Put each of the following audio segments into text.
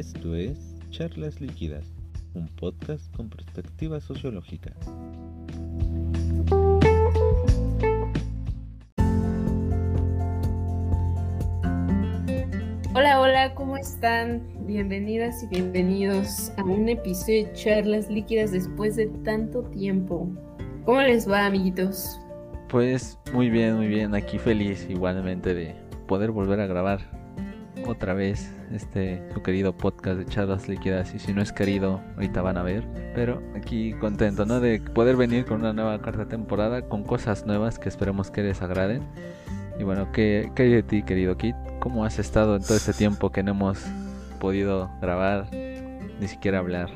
Esto es Charlas Líquidas, un podcast con perspectiva sociológica. Hola, hola, ¿cómo están? Bienvenidas y bienvenidos a un episodio de Charlas Líquidas después de tanto tiempo. ¿Cómo les va, amiguitos? Pues muy bien, muy bien, aquí feliz igualmente de poder volver a grabar otra vez este su querido podcast de charlas líquidas y si no es querido ahorita van a ver. Pero aquí contento no de poder venir con una nueva cuarta temporada con cosas nuevas que esperemos que les agraden. Y bueno qué, qué hay de ti querido Kit cómo has estado en todo este tiempo que no hemos podido grabar ni siquiera hablar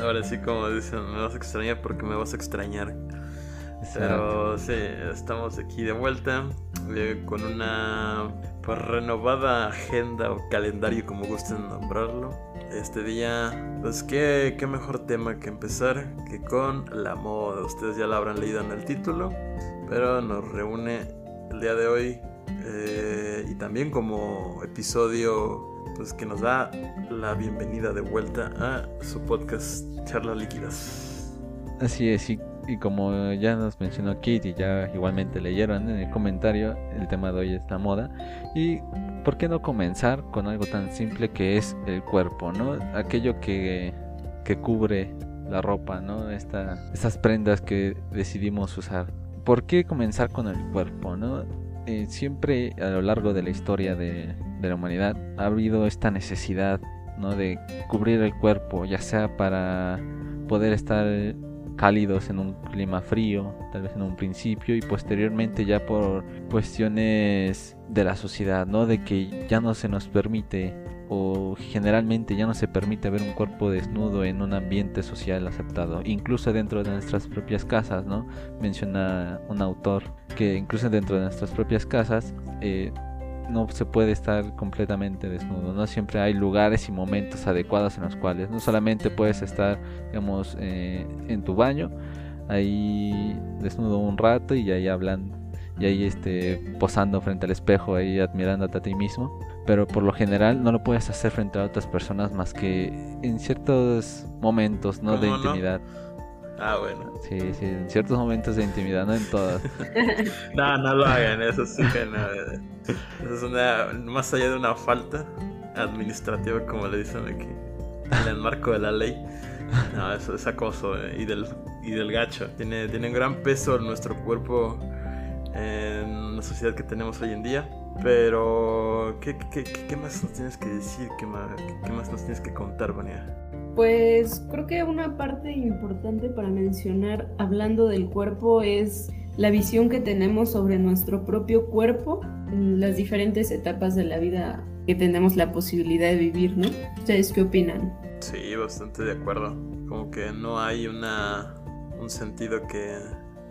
ahora sí como dicen me vas a extrañar porque me vas a extrañar. Pero sí, estamos aquí de vuelta con una pues, renovada agenda o calendario, como gusten nombrarlo. Este día, pues qué, qué mejor tema que empezar que con la moda. Ustedes ya lo habrán leído en el título, pero nos reúne el día de hoy eh, y también como episodio pues que nos da la bienvenida de vuelta a su podcast Charlas Líquidas. Así es, y y como ya nos mencionó Kit y ya igualmente leyeron en el comentario, el tema de hoy es la moda. Y por qué no comenzar con algo tan simple que es el cuerpo, ¿no? Aquello que, que cubre la ropa, ¿no? Esta, estas prendas que decidimos usar. ¿Por qué comenzar con el cuerpo, ¿no? Eh, siempre a lo largo de la historia de, de la humanidad ha habido esta necesidad, ¿no? De cubrir el cuerpo, ya sea para poder estar cálidos en un clima frío, tal vez en un principio y posteriormente ya por cuestiones de la sociedad, ¿no? De que ya no se nos permite o generalmente ya no se permite ver un cuerpo desnudo en un ambiente social aceptado, incluso dentro de nuestras propias casas, ¿no? Menciona un autor que incluso dentro de nuestras propias casas eh, no se puede estar completamente desnudo, no siempre hay lugares y momentos adecuados en los cuales no solamente puedes estar, digamos, eh, en tu baño, ahí desnudo un rato y ahí hablando y ahí este posando frente al espejo, ahí admirándote a ti mismo, pero por lo general no lo puedes hacer frente a otras personas más que en ciertos momentos, ¿no? De intimidad. Ah, bueno. Sí, sí, en ciertos momentos de intimidad, no en todas. no, no lo hagan, eso sí que no. Es una, más allá de una falta administrativa, como le dicen aquí, en el marco de la ley. No, eso es acoso eh, y, del, y del gacho. Tiene, tiene un gran peso en nuestro cuerpo en la sociedad que tenemos hoy en día. Pero, ¿qué, qué, qué más nos tienes que decir? ¿Qué más, qué más nos tienes que contar, Vania? Pues creo que una parte importante para mencionar hablando del cuerpo es la visión que tenemos sobre nuestro propio cuerpo en las diferentes etapas de la vida que tenemos la posibilidad de vivir, ¿no? ¿Ustedes qué opinan? Sí, bastante de acuerdo. Como que no hay una un sentido que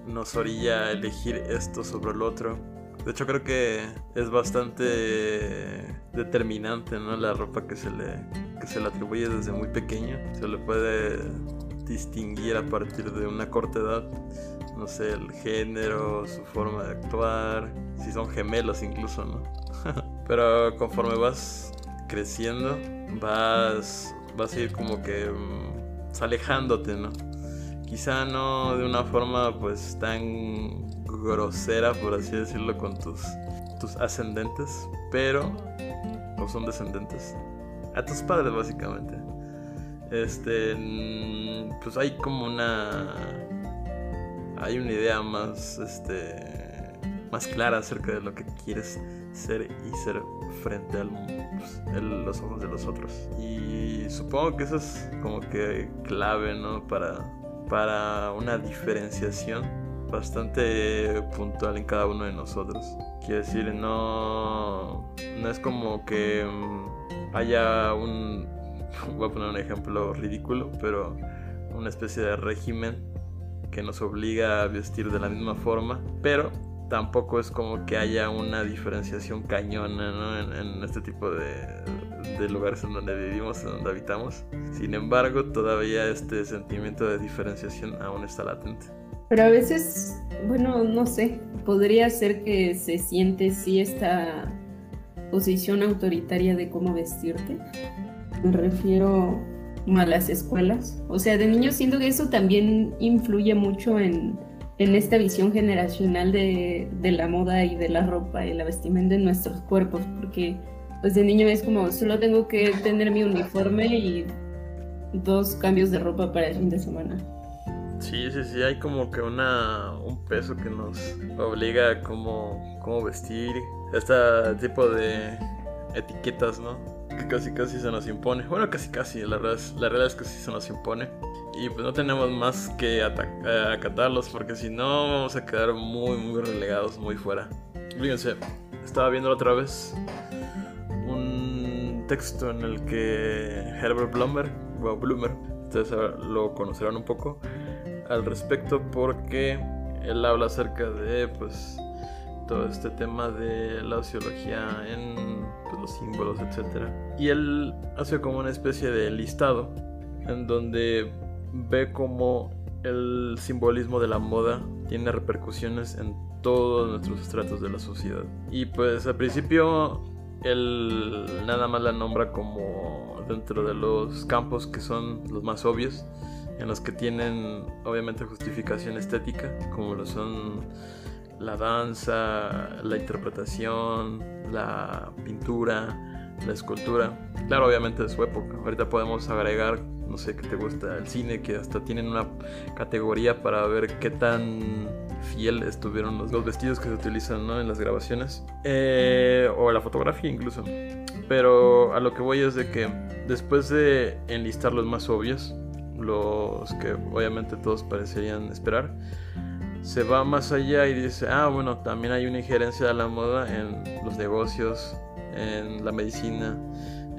nos orilla a elegir esto sobre el otro de hecho creo que es bastante determinante, ¿no? La ropa que se le, que se le atribuye desde muy pequeño. Se le puede distinguir a partir de una corta edad. No sé, el género, su forma de actuar, si son gemelos incluso, ¿no? Pero conforme vas creciendo, vas, vas a ir como que mm, alejándote, ¿no? Quizá no de una forma pues tan grosera, por así decirlo, con tus, tus ascendentes, pero no son descendentes. A tus padres, básicamente. Este, mm, pues hay como una, hay una idea más, este, más clara acerca de lo que quieres ser y ser frente a pues, los ojos de los otros. Y supongo que eso es como que clave, ¿no? Para, para una diferenciación bastante puntual en cada uno de nosotros. Quiero decir, no, no es como que mm, haya un, voy a poner un ejemplo ridículo, pero una especie de régimen que nos obliga a vestir de la misma forma, pero tampoco es como que haya una diferenciación cañona en, este tipo de, de, lugares en donde vivimos, en donde habitamos. Sin embargo, todavía este sentimiento de diferenciación aún está latente. Pero a veces, bueno, no sé, podría ser que se siente sí esta posición autoritaria de cómo vestirte. Me refiero a las escuelas. O sea, de niños siento que eso también influye mucho en, en esta visión generacional de, de, la moda y de la ropa y la vestimenta en nuestros cuerpos, porque pues de niño es como solo tengo que tener mi uniforme y dos cambios de ropa para el fin de semana. Sí, sí, sí, hay como que una, un peso que nos obliga a cómo, cómo vestir, este tipo de etiquetas, ¿no? Que casi casi se nos impone. Bueno, casi casi, la verdad es, la realidad es que sí se nos impone. Y pues no tenemos más que acatarlos porque si no vamos a quedar muy, muy relegados, muy fuera. Fíjense, estaba viendo otra vez un texto en el que Herbert Blumber, bueno, Blumber, ustedes lo conocerán un poco, al respecto porque él habla acerca de pues todo este tema de la sociología en pues, los símbolos, etc. Y él hace como una especie de listado en donde ve como el simbolismo de la moda tiene repercusiones en todos nuestros estratos de la sociedad. Y pues al principio él nada más la nombra como dentro de los campos que son los más obvios en los que tienen obviamente justificación estética, como lo son la danza, la interpretación, la pintura, la escultura. Claro, obviamente de su época. Ahorita podemos agregar, no sé, qué te gusta el cine, que hasta tienen una categoría para ver qué tan fiel estuvieron los, vestidos que se utilizan en las grabaciones. Eh, o la fotografía incluso. Pero a lo que voy es de que después de enlistar los más obvios, los que obviamente todos parecerían esperar, se va más allá y dice, ah, bueno, también hay una injerencia de la moda en los negocios, en la medicina,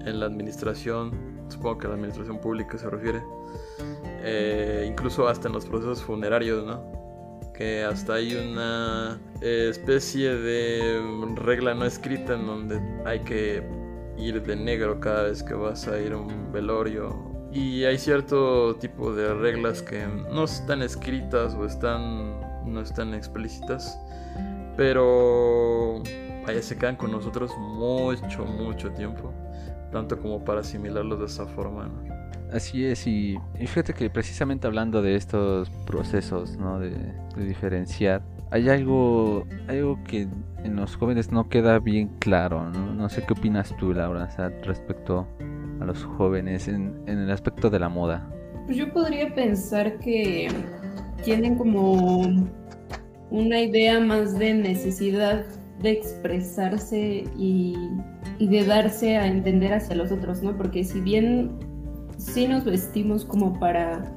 en la administración, supongo que la administración pública se refiere, eh, incluso hasta en los procesos funerarios, ¿no? Que hasta hay una especie de regla no escrita en donde hay que ir de negro cada vez que vas a ir a un velorio. Y hay cierto tipo de reglas que no están escritas o están no están explícitas pero vaya se quedan con nosotros mucho mucho tiempo tanto como para asimilarlos de esa forma Así es, y, fíjate que precisamente hablando de estos procesos, ¿no? De, de, diferenciar, hay algo, algo que en los jóvenes no queda bien claro, ¿no? No sé qué opinas tú, Laura, o sea, respecto a los jóvenes en, el aspecto de la moda? Pues yo podría pensar que tienen como una idea más de necesidad de expresarse y, de darse a entender hacia los otros, ¿no? Porque si bien sí nos vestimos como para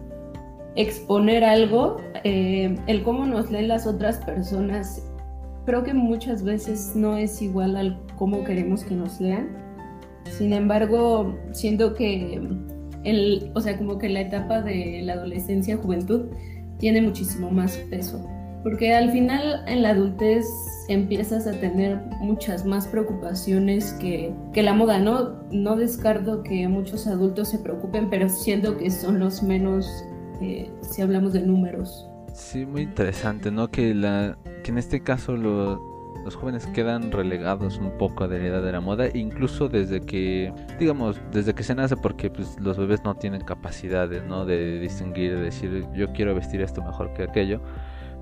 exponer algo, eh, el cómo nos leen las otras personas, creo que muchas veces no es igual al cómo queremos que nos lean. Sin embargo, siento que el, o sea, como que la etapa de la adolescencia, juventud, tiene muchísimo más peso. Porque al final en la adultez empiezas a tener muchas más preocupaciones que, que la moda. No, no descarto que muchos adultos se preocupen, pero siento que son los menos eh, si hablamos de números. Sí, muy interesante, ¿no? Que, la, que en este caso lo, los jóvenes quedan relegados un poco de la edad de la moda, incluso desde que, digamos, desde que se nace, porque pues, los bebés no tienen capacidades, ¿no? De distinguir, de decir, yo quiero vestir esto mejor que aquello.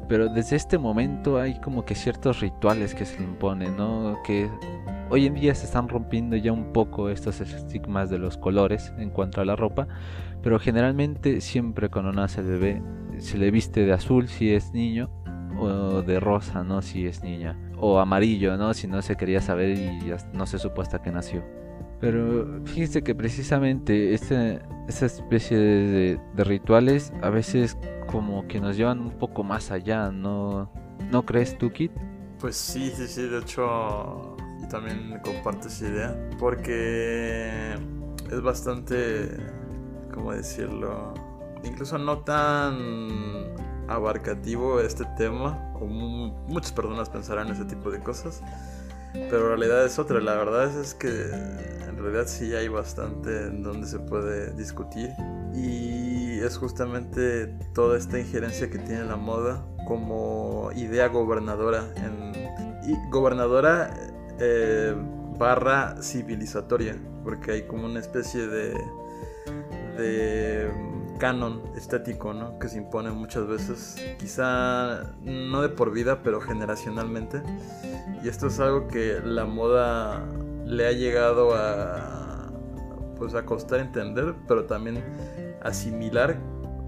Pero desde este momento hay como que ciertos rituales que se le imponen, ¿no? Que hoy en día se están rompiendo ya un poco estos estigmas de los colores en cuanto a la ropa, pero generalmente siempre cuando nace el bebé se le viste de azul si es niño o de rosa, ¿no? Si es niña o amarillo, ¿no? Si no se quería saber y no se supo hasta que nació. Pero fíjense que precisamente este, esta especie de, rituales a veces como que nos llevan un poco más allá, ¿no? ¿No crees tú, Kit? Pues sí, sí, sí, de hecho yo también comparto esa idea porque es bastante, ¿cómo decirlo? Incluso no tan abarcativo este tema, como muchas personas pensarán ese tipo de cosas, pero la realidad es otra, la verdad es, que en realidad sí hay bastante en donde se puede discutir y es justamente toda esta injerencia que tiene la moda como idea gobernadora en, y gobernadora eh, barra civilizatoria, porque hay como una especie de, de canon estético, ¿no? Que se impone muchas veces, quizá no de por vida, pero generacionalmente. Y esto es algo que la moda le ha llegado a, pues, a costar entender, pero también asimilar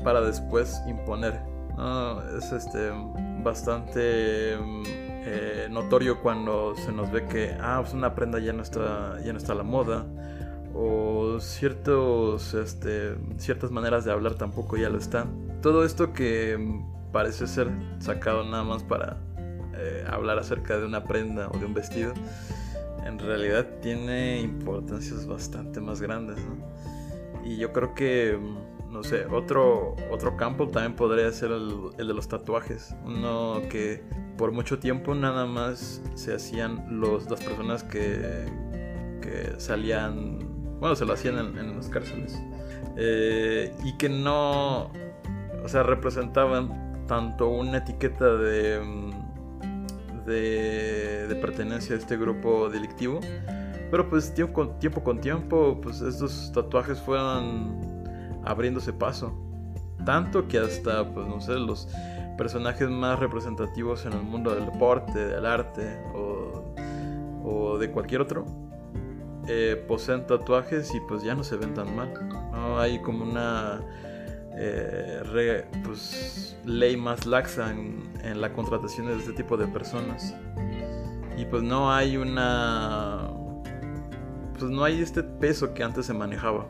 para después imponer. Es este bastante eh, notorio cuando se nos ve que ah, pues una prenda ya no está, ya no está la moda o ciertos, este, ciertas maneras de hablar tampoco ya lo están. Todo esto que parece ser sacado nada más para eh, hablar acerca de una prenda o de un vestido, en realidad tiene importancias bastante más grandes, Y yo creo que, no sé, otro, otro campo también podría ser el, de los tatuajes. Uno que por mucho tiempo nada más se hacían los, las personas que, que salían bueno, se lo hacían en, las cárceles. Eh, y que no, o sea, representaban tanto una etiqueta de, mm, de, pertenencia a este grupo delictivo, pero pues tiempo con tiempo, con tiempo pues estos tatuajes fueron abriéndose paso. Tanto que hasta, pues no sé, los personajes más representativos en el mundo del deporte, del arte o de cualquier otro, eh, poseen tatuajes y pues ya no se ven tan mal. ¿no? Hay como una eh, pues, ley más laxa en, la contratación de este tipo de personas. Y pues no hay una... Pues no hay este peso que antes se manejaba.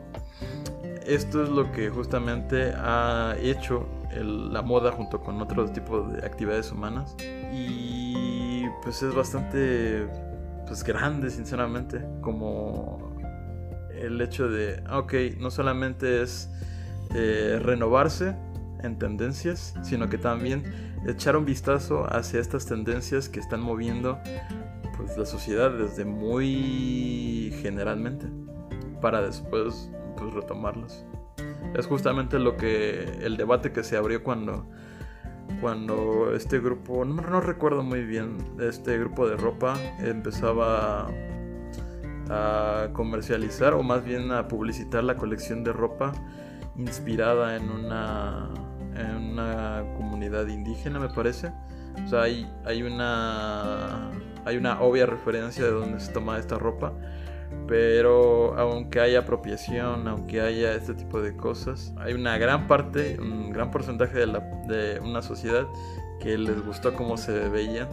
Esto es lo que justamente ha hecho la moda junto con otros tipos de actividades humanas. Y pues es bastante pues grande, sinceramente, como el hecho de, ah, ok, no solamente es eh, renovarse en tendencias, sino que también echar un vistazo hacia estas tendencias que están moviendo pues, la sociedad desde muy generalmente, para después pues, retomarlas. Es justamente lo que el debate que se abrió cuando cuando este grupo, no, recuerdo muy bien, este grupo de ropa empezaba a comercializar o más bien a publicitar la colección de ropa inspirada en una, en una comunidad indígena, me parece. O sea, hay, hay, una, hay una obvia referencia de dónde se toma esta ropa pero aunque haya apropiación, aunque haya este tipo de cosas, hay una gran parte, un gran porcentaje de, la, de una sociedad que les gustó cómo se veían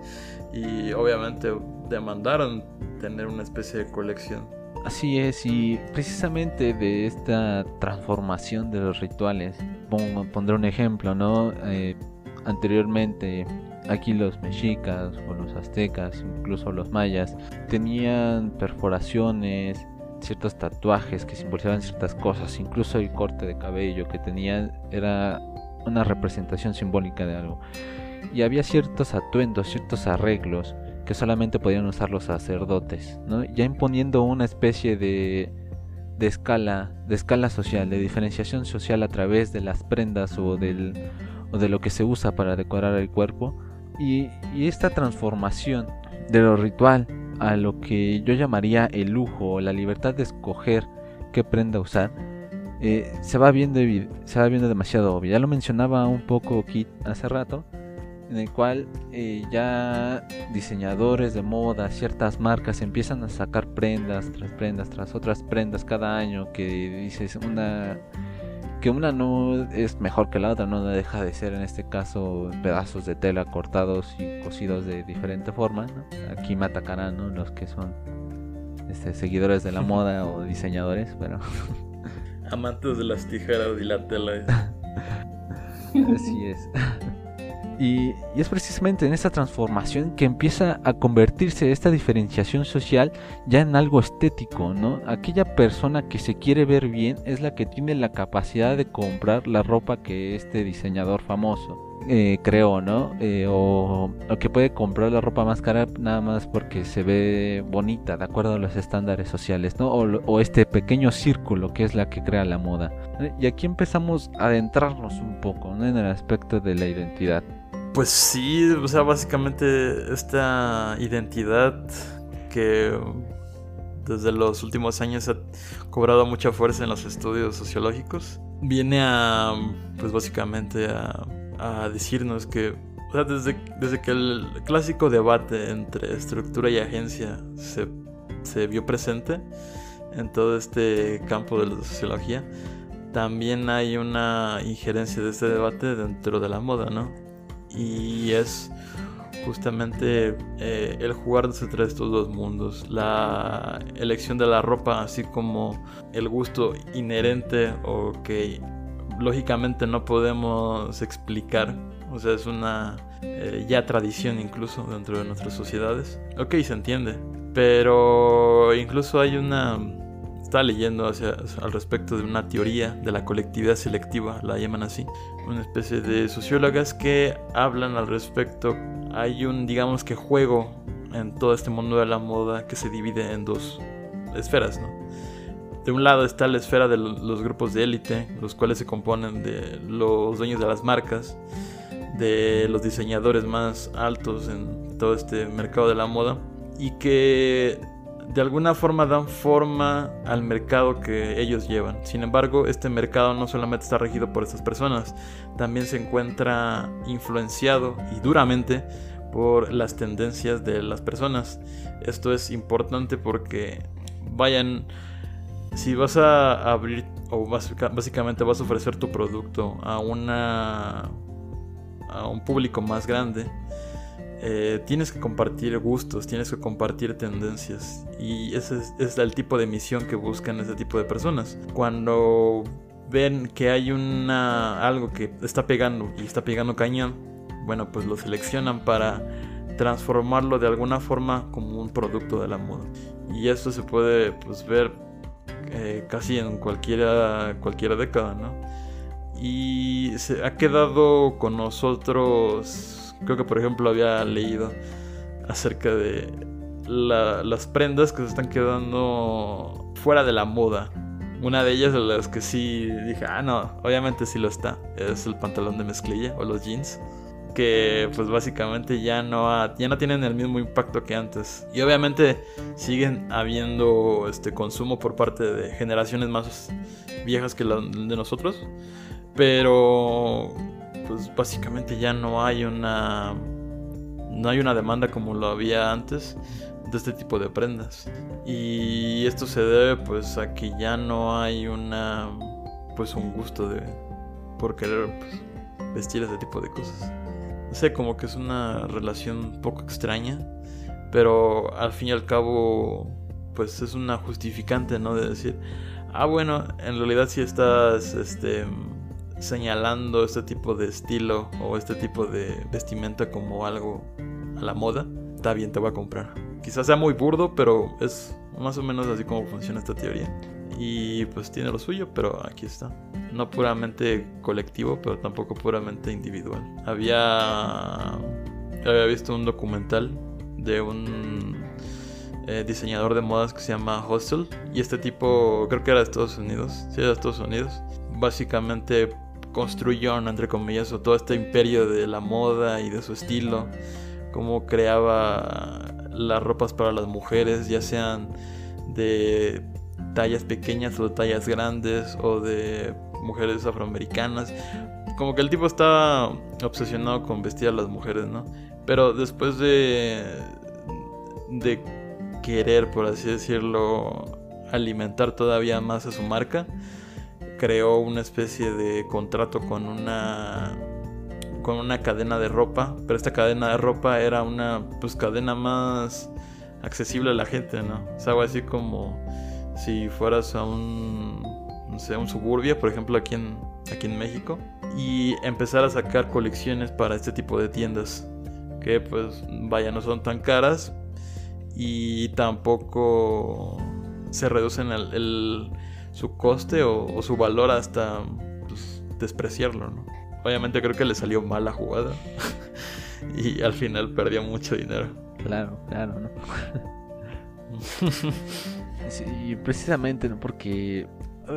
y obviamente demandaron tener una especie de colección. Así es, y precisamente de esta transformación de los rituales, pongo, pondré un ejemplo, ¿no? Eh, anteriormente Aquí los mexicas o los aztecas, incluso los mayas, tenían perforaciones, ciertos tatuajes que simbolizaban ciertas cosas, incluso el corte de cabello que tenían era una representación simbólica de algo. Y había ciertos atuendos, ciertos arreglos que solamente podían usar los sacerdotes, ya imponiendo una especie de, de escala, de escala social, de diferenciación social a través de las prendas o del o de lo que se usa para decorar el cuerpo y, esta transformación de lo ritual a lo que yo llamaría el lujo o la libertad de escoger qué prenda usar, eh, se, va viendo, se va viendo demasiado obvio. Ya lo mencionaba un poco Kit hace rato, en el cual eh, ya diseñadores de moda, ciertas marcas empiezan a sacar prendas tras prendas, tras otras prendas cada año, que dices una que una no es mejor que la otra, no deja de ser en este caso pedazos de tela cortados y cosidos de diferente forma. Aquí me atacarán ¿no? los que son este, seguidores de la moda o diseñadores, pero... Amantes de las tijeras y la tela. Así es. Y, es precisamente en esta transformación que empieza a convertirse esta diferenciación social ya en algo estético, ¿no? Aquella persona que se quiere ver bien es la que tiene la capacidad de comprar la ropa que este diseñador famoso eh, creó, ¿no? Eh, o, que puede comprar la ropa más cara nada más porque se ve bonita, de acuerdo a los estándares sociales, ¿no? O, este pequeño círculo que es la que crea la moda. Y aquí empezamos a adentrarnos un poco en el aspecto de la identidad. Pues sí, o sea, básicamente esta identidad que desde los últimos años ha cobrado mucha fuerza en los estudios sociológicos. Viene a, pues básicamente a, a decirnos que, o sea, desde, desde que el clásico debate entre estructura y agencia se, se vio presente en todo este campo de la sociología, también hay una injerencia de este debate dentro de la moda, ¿no? Y es justamente eh, el jugar entre estos dos mundos, la elección de la ropa, así como el gusto inherente o que lógicamente no podemos explicar, o sea, es una eh, ya tradición incluso dentro de nuestras sociedades. Ok, se entiende, pero incluso hay una estaba leyendo hacia, al respecto de una teoría de la colectividad selectiva, la llaman así, una especie de sociólogas que hablan al respecto. Hay un, digamos que juego en todo este mundo de la moda que se divide en dos esferas, ¿no? De un lado está la esfera de los grupos de élite, los cuales se componen de los dueños de las marcas, de los diseñadores más altos en todo este mercado de la moda y que de alguna forma dan forma al mercado que ellos llevan. Sin embargo, este mercado no solamente está regido por estas personas, también se encuentra influenciado y duramente por las tendencias de las personas. Esto es importante porque vayan, si vas a abrir o básicamente vas a ofrecer tu producto a una a un público más grande, eh, tienes que compartir gustos, tienes que compartir tendencias. Y ese es, el tipo de misión que buscan ese tipo de personas. Cuando ven que hay una algo que está pegando y está pegando cañón, bueno, pues lo seleccionan para transformarlo de alguna forma como un producto de la moda. Y esto se puede pues, ver eh, casi en cualquiera, cualquiera década, ¿no? Y se ha quedado con nosotros Creo que por ejemplo había leído acerca de las prendas que se están quedando fuera de la moda. Una de ellas de las que sí dije, ah, no, obviamente sí lo está. Es el pantalón de mezclilla o los jeans. Que pues básicamente ya no, ya no tienen el mismo impacto que antes. Y obviamente siguen habiendo este consumo por parte de generaciones más viejas que la de nosotros. Pero pues básicamente ya no hay una no hay una demanda como lo había antes de este tipo de prendas. Y esto se debe pues a que ya no hay una pues un gusto de por querer pues, vestir ese tipo de cosas. No sé como que es una relación un poco extraña pero al fin y al cabo pues es una justificante no de decir ah bueno en realidad si estás este señalando este tipo de estilo o este tipo de vestimenta como algo a la moda, está bien, te voy a comprar. Quizás sea muy burdo, pero es más o menos así como funciona esta teoría. Y pues tiene lo suyo, pero aquí está. No puramente colectivo, pero tampoco puramente individual. Había, había visto un documental de un eh, diseñador de modas que se llama Hustle. Y este tipo, creo que era de Estados Unidos. Sí, era de Estados Unidos. Básicamente construyó, entre comillas, todo este imperio de la moda y de su estilo, cómo creaba las ropas para las mujeres, ya sean de tallas pequeñas o de tallas grandes o de mujeres afroamericanas. Como que el tipo estaba obsesionado con vestir a las mujeres, ¿no? Pero después de de querer, por así decirlo, alimentar todavía más a su marca, creó una especie de contrato con una con una cadena de ropa, pero esta cadena de ropa era una pues cadena más accesible a la gente, ¿no? Es algo así como si fueras a un no sé, un suburbia, por ejemplo, aquí en aquí en México y empezar a sacar colecciones para este tipo de tiendas que pues vaya no son tan caras y tampoco se reducen el su coste o, su valor hasta pues, despreciarlo, ¿no? Obviamente creo que le salió mal la jugada y al final perdió mucho dinero. Claro, claro, ¿no? sí, precisamente, ¿no? Porque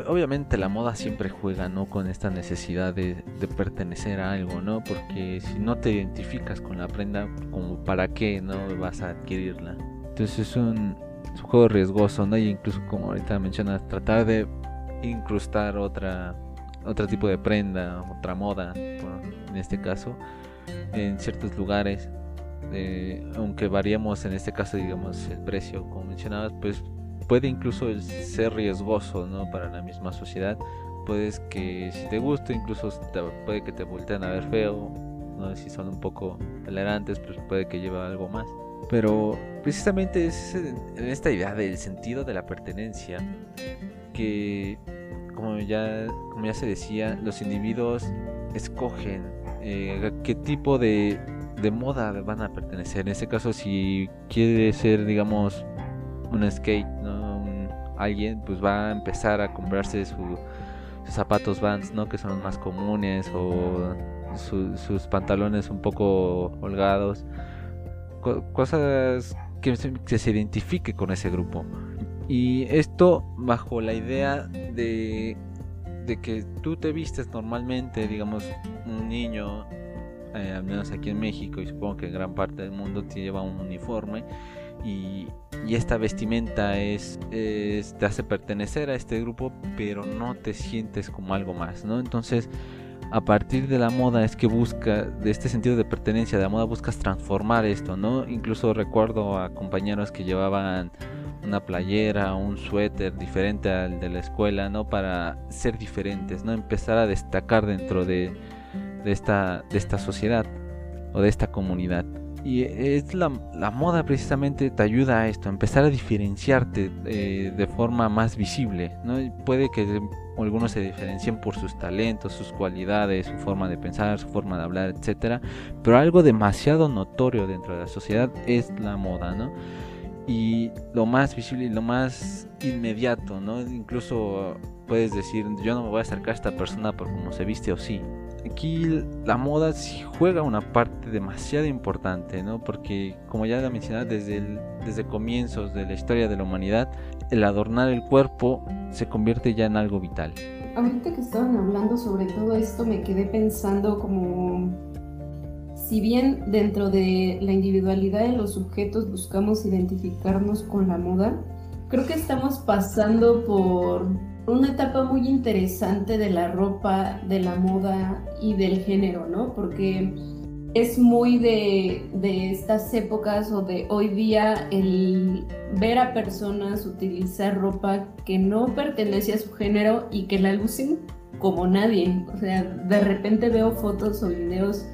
obviamente la moda siempre juega, ¿no? Con esta necesidad de, de, pertenecer a algo, ¿no? Porque si no te identificas con la prenda, como para qué no vas a adquirirla. Entonces es un, es un juego riesgoso, ¿no? Y incluso como ahorita mencionas, tratar de incrustar otra otro tipo de prenda, otra moda, en este caso, en ciertos lugares. Eh, aunque variemos en este caso, digamos, el precio, como mencionabas, pues puede incluso ser riesgoso, ¿no? Para la misma sociedad. Puedes que si te gusta, incluso puede que te volteen a ver feo, ¿no? Si son un poco tolerantes, pues puede que lleve algo más. Pero precisamente es en esta idea del sentido de la pertenencia que como ya, como ya se decía, los individuos escogen eh, qué tipo de, de, moda van a pertenecer. En este caso, si quiere ser, digamos, un skate, ¿no? alguien pues va a empezar a comprarse sus zapatos Vans, ¿no? Que son los más comunes o sus pantalones un poco holgados. cosas que se identifique con ese grupo. Y esto bajo la idea de, que tú te vistes normalmente, digamos, un niño, eh, al menos aquí en México y supongo que en gran parte del mundo te lleva un uniforme y, esta vestimenta es, te hace pertenecer a este grupo, pero no te sientes como algo más, ¿no? Entonces, a partir de la moda es que busca, de este sentido de pertenencia de la moda, buscas transformar esto, ¿no? Incluso recuerdo a compañeros que llevaban una playera, un suéter diferente al de la escuela, ¿no? Para ser diferentes, ¿no? Empezar a destacar dentro de, esta, de esta sociedad o de esta comunidad. Y es la, moda precisamente te ayuda a esto, empezar a diferenciarte eh, de forma más visible. ¿no? Puede que algunos se diferencien por sus talentos, sus cualidades, su forma de pensar, su forma de hablar, etc. Pero algo demasiado notorio dentro de la sociedad es la moda, ¿no? y lo más visible y lo más inmediato, ¿no? Incluso puedes decir, yo no me voy a acercar a esta persona por cómo se viste o sí. Aquí la moda sí juega una parte demasiado importante, ¿no? Porque como ya lo mencionaba desde, desde comienzos de la historia de la humanidad, el adornar el cuerpo se convierte ya en algo vital. Ahorita que estaban hablando sobre todo esto me quedé pensando como si bien dentro de la individualidad de los sujetos buscamos identificarnos con la moda, creo que estamos pasando por una etapa muy interesante de la ropa, de la moda y del género, ¿no? Porque es muy de, de, estas épocas o de hoy día el ver a personas utilizar ropa que no pertenece a su género y que la lucen como nadie. O sea, de repente veo fotos o videos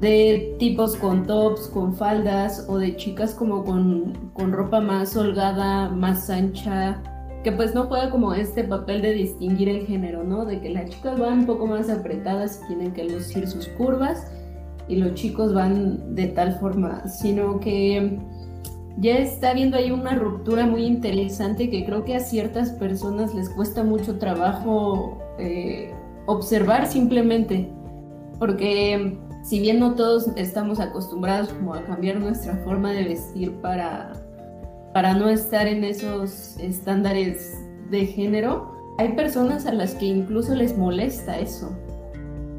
de tipos con tops, con faldas o de chicas como con, ropa más holgada, más ancha, que pues no juega como este papel de distinguir el género, ¿no? De que las chicas van un poco más apretadas y tienen que lucir sus curvas y los chicos van de tal forma, sino que ya está habiendo ahí una ruptura muy interesante que creo que a ciertas personas les cuesta mucho trabajo eh, observar simplemente, porque si bien no todos estamos acostumbrados como a cambiar nuestra forma de vestir para, para no estar en esos estándares de género, hay personas a las que incluso les molesta eso.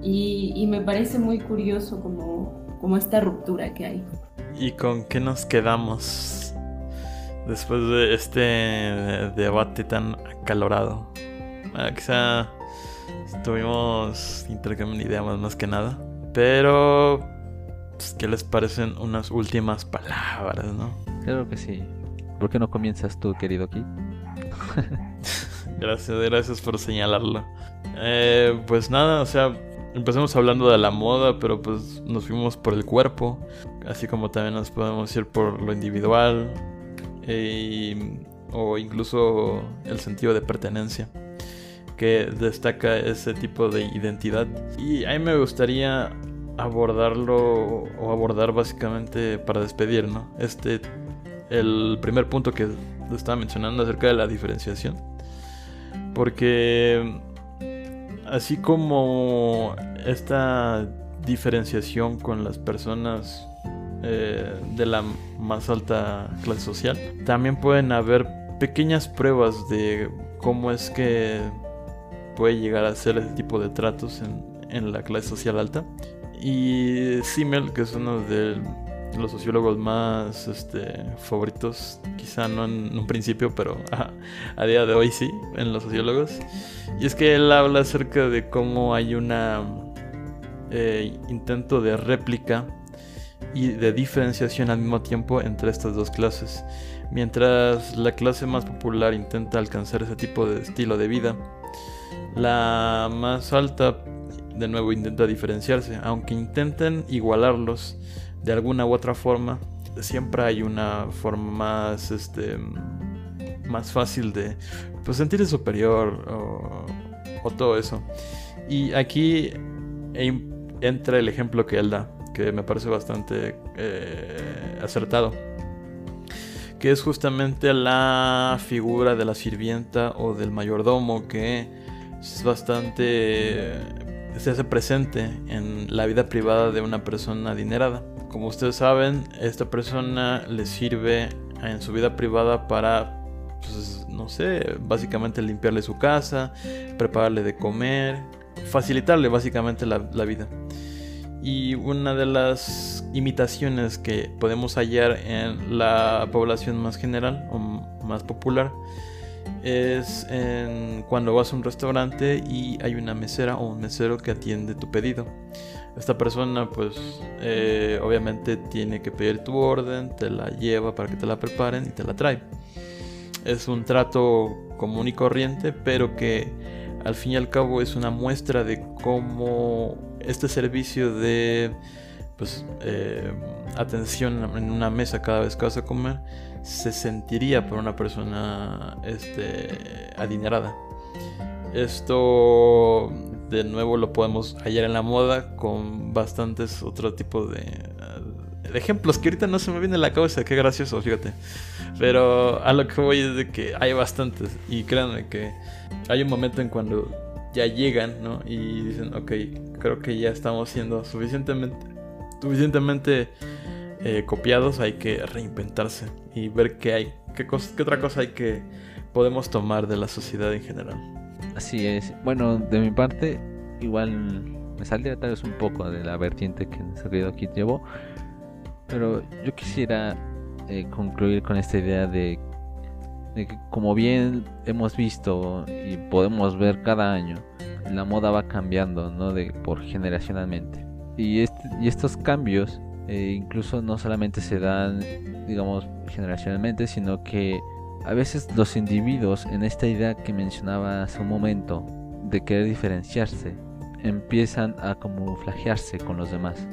Y, me parece muy curioso como, como esta ruptura que hay. ¿Y con qué nos quedamos después de este debate tan acalorado? Ah, quizá tuvimos intercambio de ideas más que nada. Pero, pues, ¿qué les parecen unas últimas palabras, no? Claro que sí. ¿Por qué no comienzas tú, querido Kit? gracias, gracias por señalarlo. Eh, pues nada, o sea, empezamos hablando de la moda, pero pues nos fuimos por el cuerpo, así como también nos podemos ir por lo individual eh, o incluso el sentido de pertenencia que destaca ese tipo de identidad. Y a mí me gustaría abordarlo o abordar básicamente para despedir, ¿no? Este, el primer punto que estaba mencionando acerca de la diferenciación. Porque así como esta diferenciación con las personas eh, de la más alta clase social, también pueden haber pequeñas pruebas de cómo es que puede llegar a hacer ese tipo de tratos en, en la clase social alta. Y Simmel, que es uno de los sociólogos más este, favoritos, quizá no en un principio, pero a, día de hoy sí, en los sociólogos. Y es que él habla acerca de cómo hay una eh, intento de réplica y de diferenciación al mismo tiempo entre estas dos clases. Mientras la clase más popular intenta alcanzar ese tipo de estilo de vida, la más alta de nuevo intenta diferenciarse, aunque intenten igualarlos de alguna u otra forma, siempre hay una forma más este más fácil de pues, sentirse superior o, todo eso. Y aquí entra el ejemplo que él da, que me parece bastante eh, acertado que es justamente la figura de la sirvienta o del mayordomo que es bastante se hace presente en la vida privada de una persona adinerada. Como ustedes saben, esta persona le sirve en su vida privada para, pues, no sé, básicamente limpiarle su casa, prepararle de comer, facilitarle básicamente la, la vida. Y una de las imitaciones que podemos hallar en la población más general o más popular es en cuando vas a un restaurante y hay una mesera o un mesero que atiende tu pedido. Esta persona pues eh, obviamente tiene que pedir tu orden, te la lleva para que te la preparen y te la trae. Es un trato común y corriente, pero que al fin y al cabo es una muestra de cómo este servicio de pues, eh, atención en una mesa cada vez que vas a comer se sentiría por una persona este, adinerada. Esto de nuevo lo podemos hallar en la moda con bastantes otro tipo de, de ejemplos que ahorita no se me viene la cabeza, qué gracioso, fíjate. Pero a lo que voy es de que hay bastantes y créanme que hay un momento en cuando ya llegan, ¿no? Y dicen, ok, creo que ya estamos siendo suficientemente, suficientemente eh, copiados, hay que reinventarse y ver qué hay, qué, qué otra cosa hay que podemos tomar de la sociedad en general. Así es. Bueno, de mi parte, igual me saldría tal vez un poco de la vertiente que nuestro querido Kit llevó, pero yo quisiera eh, concluir con esta idea de como bien hemos visto y podemos ver cada año, la moda va cambiando, ¿no? De, por generacionalmente. Y, este, y estos cambios eh, incluso no solamente se dan, digamos, generacionalmente, sino que a veces los individuos en esta idea que mencionaba hace un momento de querer diferenciarse, empiezan a camuflajearse con los demás.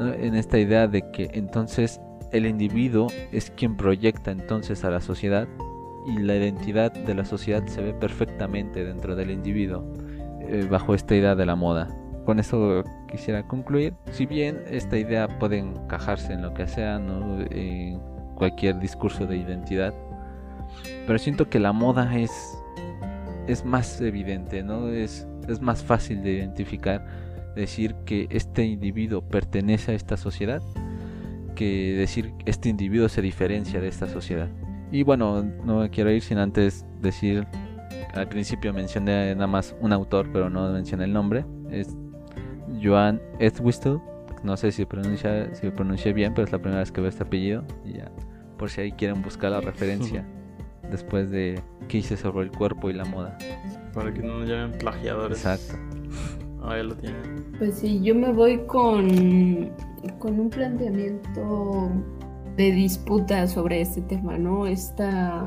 En esta idea de que entonces el individuo es quien proyecta entonces a la sociedad y la identidad de la sociedad se ve perfectamente dentro del individuo eh, bajo esta idea de la moda. Con eso quisiera concluir. Si bien esta idea puede encajarse en lo que sea, en cualquier discurso de identidad, pero siento que la moda es, es más evidente, ¿no? es, es más fácil de identificar decir que este individuo pertenece a esta sociedad que decir que este individuo se diferencia de esta sociedad. Y bueno, no me quiero ir sin antes decir, al principio mencioné nada más un autor, pero no mencioné el nombre. Es Joan Edwistel. No sé si pronuncia, si pronuncié bien, pero es la primera vez que veo este apellido. Y ya, por si ahí quieren buscar la referencia después de qué hice sobre el cuerpo y la moda. Para que no nos llamen plagiadores. Exacto. Ahí lo tienen. Pues sí, yo me voy con, con un planteamiento de disputa sobre este tema, ¿no? Esta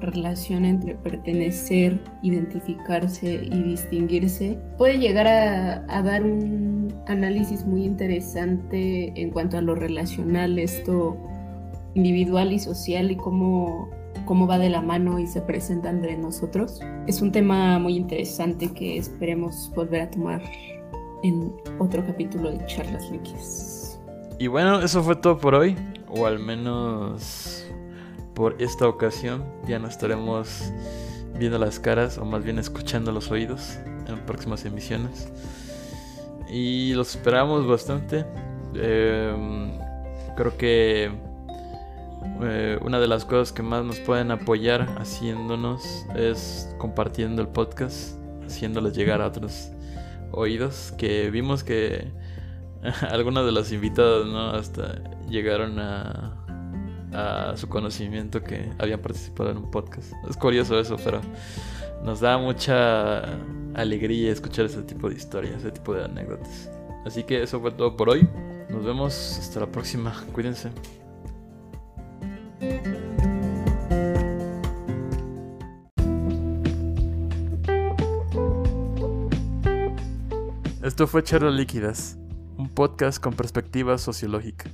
relación entre pertenecer, identificarse y distinguirse puede llegar a, dar un análisis muy interesante en cuanto a lo relacional, esto individual y social y cómo, cómo va de la mano y se presenta entre nosotros. Es un tema muy interesante que esperemos volver a tomar en otro capítulo de Charlas Líquidas. Y bueno, eso fue todo por hoy o al menos por esta ocasión ya no estaremos viendo las caras o más bien escuchando los oídos en próximas emisiones y los esperamos bastante em, creo que eh, una de las cosas que más nos pueden apoyar haciéndonos es compartiendo el podcast haciéndoles llegar a otros oídos que vimos que algunos de los invitados no hasta llegaron a su conocimiento que habían participado en un podcast. Es curioso eso, pero nos da mucha alegría escuchar ese tipo de historias, ese tipo de anécdotas. Así que eso fue todo por hoy. Nos vemos hasta la próxima. Cuídense. Esto fue Charlas Líquidas, un podcast con perspectiva sociológica.